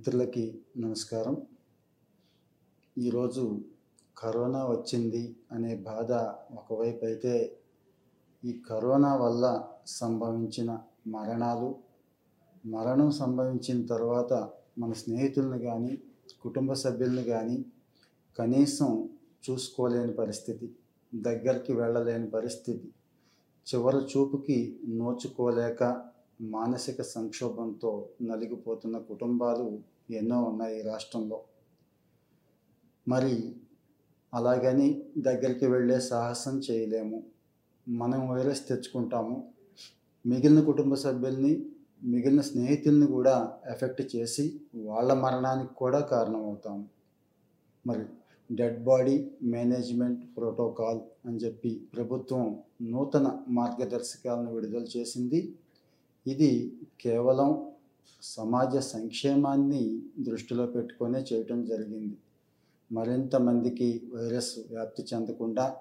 మిత్రులకి నమస్కారం. ఈరోజు కరోనా వచ్చింది అనే బాధ ఒకవైపు అయితే ఈ కరోనా వల్ల సంభవించిన మరణాలు మరణం సంభవించిన తర్వాత మన స్నేహితులను కానీ కుటుంబ సభ్యులను కానీ కనీసం చూసుకోలేని పరిస్థితి దగ్గరికి వెళ్ళలేని పరిస్థితి చివరి చూపుకి నోచుకోలేక మానసిక సంక్షోభంతో నలిగిపోతున్న కుటుంబాలు ఎన్నో ఉన్నాయి ఈ రాష్ట్రంలో. మరి అలాగని దగ్గరికి వెళ్ళే సాహసం చేయలేము. మనం వైరస్ తెచ్చుకుంటాము. మిగిలిన కుటుంబ సభ్యుల్ని మిగిలిన స్నేహితుల్ని కూడా ఎఫెక్ట్ చేసి వాళ్ళ మరణానికి కూడా కారణమవుతాము. మరి డెడ్ బాడీ మేనేజ్మెంట్ ప్రోటోకాల్ అని చెప్పి ప్రభుత్వం నూతన మార్గదర్శకాలను విడుదల చేసింది. ఇది కేవలం సమాజ సంక్షేమాన్ని దృష్టిలో పెట్టుకొనే చేయటం జరిగింది. మరింత మందికి వైరస్ వ్యాప్తి చెందకుండా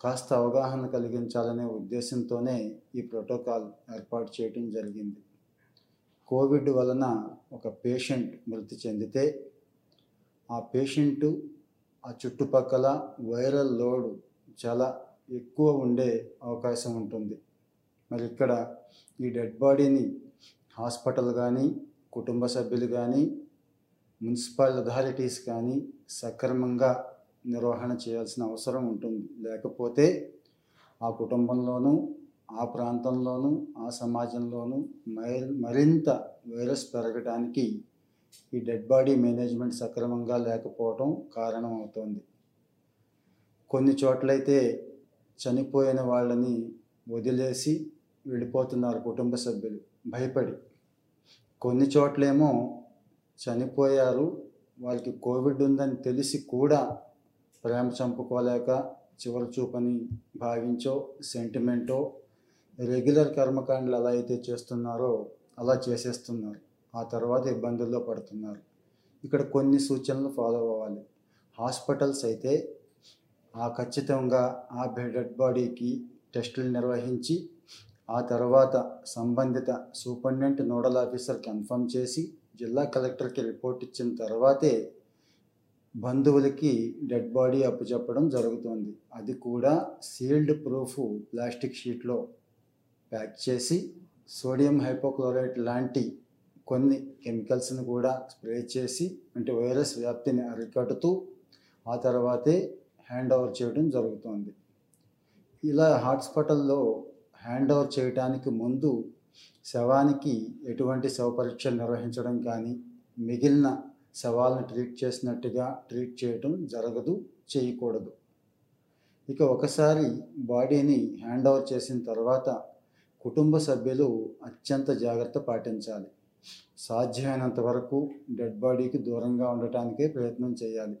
కాస్త అవగాహన కలిగించాలనే ఉద్దేశంతోనే ఈ ప్రోటోకాల్ ఏర్పాటు చేయటం జరిగింది. కోవిడ్ వలన ఒక పేషెంట్ మృతి చెందితే ఆ పేషెంటు ఆ చుట్టుపక్కల వైరల్ లోడ్ చాలా ఎక్కువ ఉండే అవకాశం ఉంటుంది. మరి ఇక్కడ ఈ డెడ్ బాడీని హాస్పిటల్ కానీ కుటుంబ సభ్యులు కానీ మున్సిపల్ అథారిటీస్ కానీ సక్రమంగా నిర్వహణ చేయాల్సిన అవసరం ఉంటుంది. లేకపోతే ఆ కుటుంబంలోనూ ఆ ప్రాంతంలోనూ ఆ సమాజంలోనూ మరింత వైరస్ పెరగడానికి ఈ డెడ్ బాడీ మేనేజ్మెంట్ సక్రమంగా లేకపోవటం కారణం అవుతోంది కొన్ని చోట్లయితే చనిపోయిన వాళ్ళని వదిలేసి వెళ్ళిపోతున్నారు కుటుంబ సభ్యులు. భయపడి కొన్ని చోట్లేమో చనిపోయారు వాళ్ళకి కోవిడ్ ఉందని తెలిసి కూడా ప్రేమ చంపుకోలేక చివరి చూపని భావించో సెంటిమెంటో రెగ్యులర్ కర్మకాండలు ఎలా అయితే చేస్తున్నారో అలా చేసేస్తున్నారు. ఆ తర్వాత ఇబ్బందుల్లో పడుతున్నారు. ఇక్కడ కొన్ని సూచనలు ఫాలో అవ్వాలి. హాస్పిటల్స్ అయితే ఆ ఖచ్చితంగా ఆ డెడ్ బాడీకి టెస్టులు నిర్వహించి ఆ తర్వాత సంబంధిత సూపరింటెండెంట్ నోడల్ ఆఫీసర్ కన్ఫర్మ్ చేసి జిల్లా కలెక్టర్కి రిపోర్ట్ ఇచ్చిన తర్వాతే బంధువులకి డెడ్ బాడీ అప్పచెప్పడం జరుగుతుంది. అది కూడా సీల్డ్ ప్రూఫ్ ప్లాస్టిక్ షీట్లో ప్యాక్ చేసి సోడియం హైపోక్లోరైట్ లాంటి కొన్ని కెమికల్స్ని కూడా స్ప్రే చేసి అంటే వైరస్ వ్యాప్తిని అరికడుతూ ఆ తర్వాతే హ్యాండ్ ఓవర్ చేయడం జరుగుతుంది. ఇలా హాస్పిటల్లో హ్యాండ్ ఓవర్ చేయడానికి ముందు శవానికి ఎటువంటి శవపరీక్షలు నిర్వహించడం కానీ మిగిలిన శవాలను ట్రీట్ చేసినట్టుగా ట్రీట్ చేయడం జరగదు చేయకూడదు. ఇక ఒకసారి బాడీని హ్యాండ్ ఓవర్ చేసిన తర్వాత కుటుంబ సభ్యులు అత్యంత జాగ్రత్త పాటించాలి. సాధ్యమైనంత వరకు డెడ్ బాడీకి దూరంగా ఉండటానికే ప్రయత్నం చేయాలి.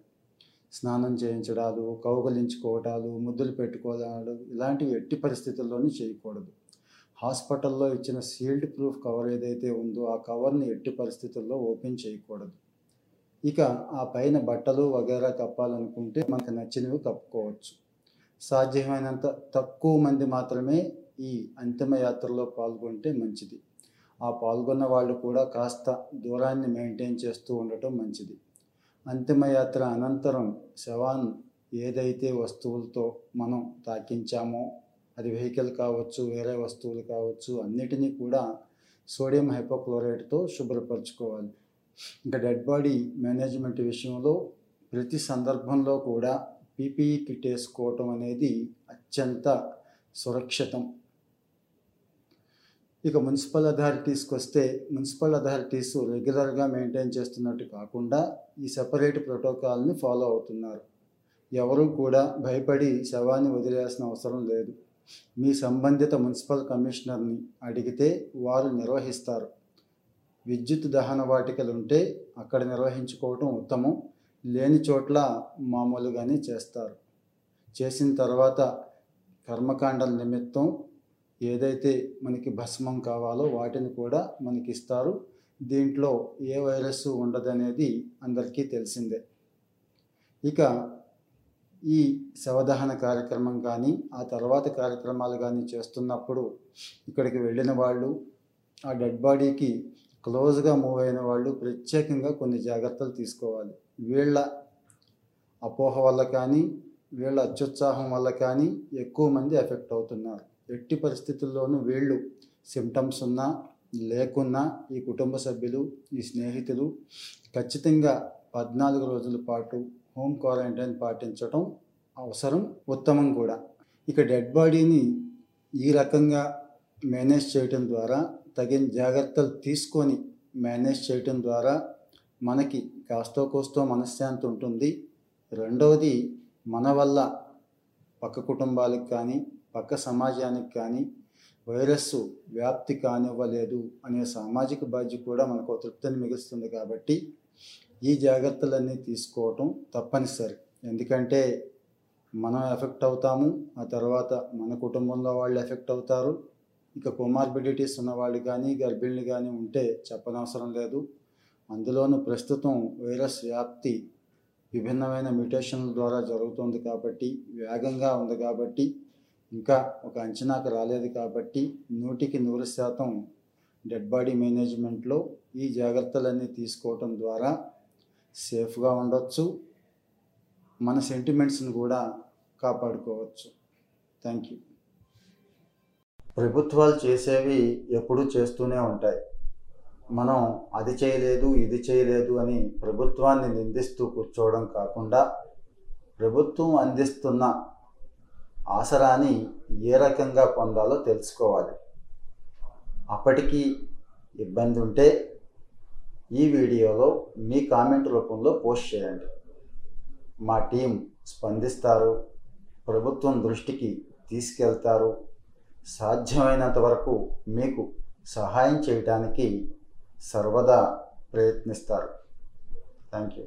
స్నానం చేయించడాలు కౌగలించుకోవటాలు ముద్దులు పెట్టుకోవడాలు ఇలాంటివి ఎట్టి పరిస్థితుల్లోనూ చేయకూడదు. హాస్పిటల్లో ఇచ్చిన సీల్డ్ ప్రూఫ్ కవర్ ఏదైతే ఉందో ఆ కవర్ని ఎట్టి పరిస్థితుల్లో ఓపెన్ చేయకూడదు. ఇక ఆ పైన బట్టలు వగేరా కప్పాలనుకుంటే మనకు నచ్చినవి కప్పుకోవచ్చు. సాధ్యమైనంత తక్కువ మంది మాత్రమే ఈ అంతిమ యాత్రలో పాల్గొంటే మంచిది. ఆ పాల్గొన్న వాళ్ళు కూడా కాస్త దూరాన్ని మెయింటైన్ చేస్తూ ఉండటం మంచిది. అంతిమయాత్ర అనంతరం శవాన్ ఏదైతే వస్తువులతో మనం తాకించామో అది వెహికల్ కావచ్చు వేరే వస్తువులు కావచ్చు అన్నిటినీ కూడా సోడియం హైపోక్లోరైడ్తో శుభ్రపరచుకోవాలి. ఇంకా డెడ్ బాడీ మేనేజ్మెంట్ విషయంలో ప్రతి సందర్భంలో కూడా పీపీఈ కిట్ వేసుకోవటం అనేది అత్యంత సురక్షితం. ఇక మున్సిపల్ అథారిటీస్కి వస్తే మున్సిపల్ అథారిటీస్ రెగ్యులర్గా మెయింటైన్ చేస్తున్నట్టు కాకుండా ఈ సెపరేట్ ప్రోటోకాల్ని ఫాలో అవుతున్నారు. ఎవరు కూడా భయపడి శవాన్ని వదిలేయాల్సిన అవసరం లేదు. మీ సంబంధిత మున్సిపల్ కమిషనర్ని అడిగితే వారు నిర్వహిస్తారు. విద్యుత్ దహన వాటికలు ఉంటే అక్కడ నిర్వహించుకోవటం ఉత్తమం. లేని చోట్ల మామూలుగానే చేస్తారు. చేసిన తర్వాత కర్మకాండల నిమిత్తం ఏదైతే మనకి భస్మం కావాలో వాటిని కూడా మనకి ఇస్తారు దీంట్లో ఏ వైరస్ ఉండదనేది అందరికీ తెలిసిందే. ఇక ఈ శవదహన కార్యక్రమం కానీ ఆ తర్వాత కార్యక్రమాలు కానీ చేస్తున్నప్పుడు ఇక్కడికి వెళ్ళిన వాళ్ళు ఆ డెడ్ బాడీకి క్లోజ్గా మూవ్ అయిన వాళ్ళు ప్రత్యేకంగా కొన్ని జాగ్రత్తలు తీసుకోవాలి. వీళ్ళ అపోహ వల్ల కానీ వీళ్ళ అత్యుత్సాహం వల్ల కానీ ఎక్కువ మంది ఎఫెక్ట్ అవుతున్నారు. ఎట్టి పరిస్థితుల్లోనూ వీళ్ళు సిమ్టమ్స్ ఉన్నా లేకున్నా ఈ కుటుంబ సభ్యులు ఈ స్నేహితులు ఖచ్చితంగా పద్నాలుగు రోజుల పాటు హోమ్ క్వారంటైన్ పాటించడం అవసరం ఉత్తమం కూడా. ఇక డెడ్ బాడీని ఈ రకంగా మేనేజ్ చేయటం ద్వారా తగిన జాగ్రత్తలు తీసుకొని మేనేజ్ చేయటం ద్వారా మనకి కాస్తో కోస్తో మనశ్శాంతి ఉంటుంది. రెండవది మన వల్ల పక్క కుటుంబాలకు కానీ పక్క సమాజానికి కానీ వైరస్ వ్యాప్తి కానివ్వలేదు అనే సామాజిక బాధ్యత కూడా మనకు తృప్తిని మిగులుస్తుంది కాబట్టి ఈ జాగ్రత్తలన్నీ తీసుకోవటం తప్పనిసరి. ఎందుకంటే మనం ఎఫెక్ట్ అవుతాము ఆ తర్వాత మన కుటుంబంలో వాళ్ళు ఎఫెక్ట్ అవుతారు. ఇక కొమార్బిడిటీస్ ఉన్నవాళ్ళు కానీ గర్భిణులు కానీ ఉంటే చెప్పనవసరం లేదు. అందులోనూ ప్రస్తుతం వైరస్ వ్యాప్తి విభిన్నమైన మ్యూటేషన్ల ద్వారా జరుగుతుంది కాబట్టి వేగంగా ఉంది కాబట్టి ఇంకా ఒక అంచనాకు రాలేదు కాబట్టి నూటికి నూరు శాతం డెడ్ బాడీ మేనేజ్మెంట్లో ఈ జాగ్రత్తలన్నీ తీసుకోవటం ద్వారా సేఫ్గా ఉండొచ్చు మన సెంటిమెంట్స్ని కూడా కాపాడుకోవచ్చు. Thank you. ప్రభుత్వాలు చేసేవి ఎప్పుడూ చేస్తూనే ఉంటాయి. మనం అది చేయలేదు ఇది చేయలేదు అని ప్రభుత్వాన్ని నిందిస్తూ కూర్చోవడం కాకుండా ప్రభుత్వం అందిస్తున్న ఆసరాని ఏ రకంగా పొందాలో తెలుసుకోవాలి. అప్పటికి ఇబ్బంది ఉంటే ఈ వీడియోలో మీ కామెంట్ రూపంలో పోస్ట్ చేయండి. మా టీం స్పందిస్తారు ప్రభుత్వం దృష్టికి తీసుకెళ్తారు. సాధ్యమైనంత వరకు మీకు సహాయం చేయటానికి సర్వదా ప్రయత్నిస్తారు. Thank you